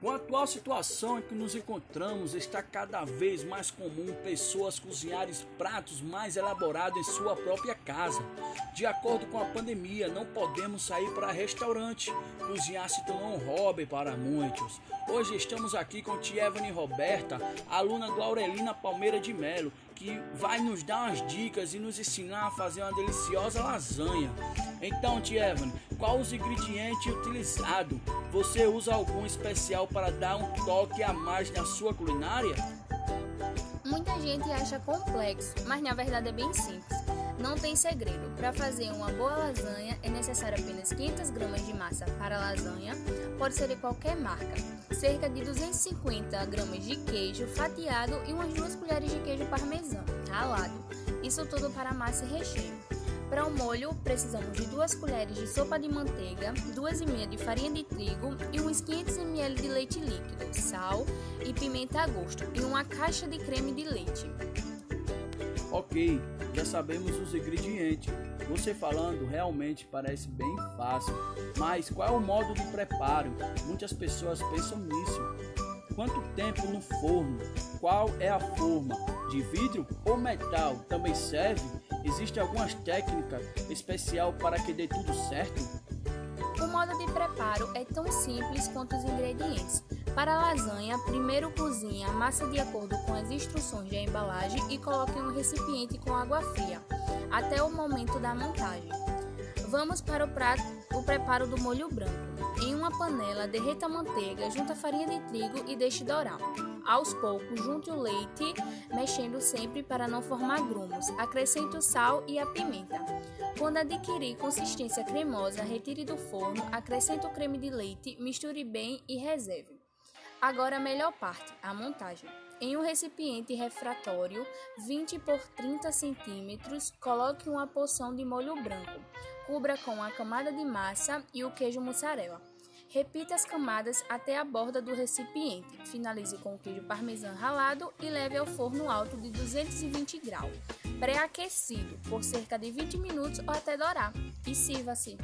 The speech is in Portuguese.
Com a atual situação em que nos encontramos, está cada vez mais comum pessoas cozinharem pratos mais elaborados em sua própria casa. De acordo com a pandemia, não podemos sair para restaurante. Cozinhar se tornou um hobby para muitos. Hoje estamos aqui com Tievani Roberta, aluna do Aurelina Palmeira de Melo, que vai nos dar umas dicas e nos ensinar a fazer uma deliciosa lasanha. Então, Tievani, qual os ingredientes utilizados? Você usa algum especial para dar um toque a mais na sua culinária? Muita gente acha complexo, mas na verdade é bem simples. Não tem segredo. Para fazer uma boa lasanha é necessário apenas 500 gramas de massa para lasanha, pode ser de qualquer marca, cerca de 250 gramas de queijo fatiado e umas duas colheres de queijo parmesão ralado. Isso tudo para massa e recheio. Para o molho, precisamos de 2 colheres de sopa de manteiga, 2 e meia de farinha de trigo e uns 500 ml de leite líquido, sal e pimenta a gosto e uma caixa de creme de leite. Ok, já sabemos os ingredientes. Você falando realmente parece bem fácil, mas qual é o modo de preparo? Muitas pessoas pensam nisso. Quanto tempo no forno? Qual é a forma? De vidro ou metal também serve? Existe algumas técnicas especial para que dê tudo certo? O modo de preparo é tão simples quanto os ingredientes. Para a lasanha, primeiro cozinhe a massa de acordo com as instruções da embalagem e coloque em um recipiente com água fria, até o momento da montagem. Vamos para o prato, o preparo do molho branco. Em uma panela, derreta a manteiga, junta a farinha de trigo e deixe dourar. Aos poucos, junte o leite, mexendo sempre para não formar grumos. Acrescente o sal e a pimenta. Quando adquirir consistência cremosa, retire do forno, acrescente o creme de leite, misture bem e reserve. Agora a melhor parte, a montagem. Em um recipiente refratório 20 por 30 centímetros, coloque uma porção de molho branco. Cubra com a camada de massa e o queijo mussarela. Repita as camadas até a borda do recipiente. Finalize com o queijo parmesão ralado e leve ao forno alto de 220 graus, pré-aquecido por cerca de 20 minutos ou até dourar. E sirva-se.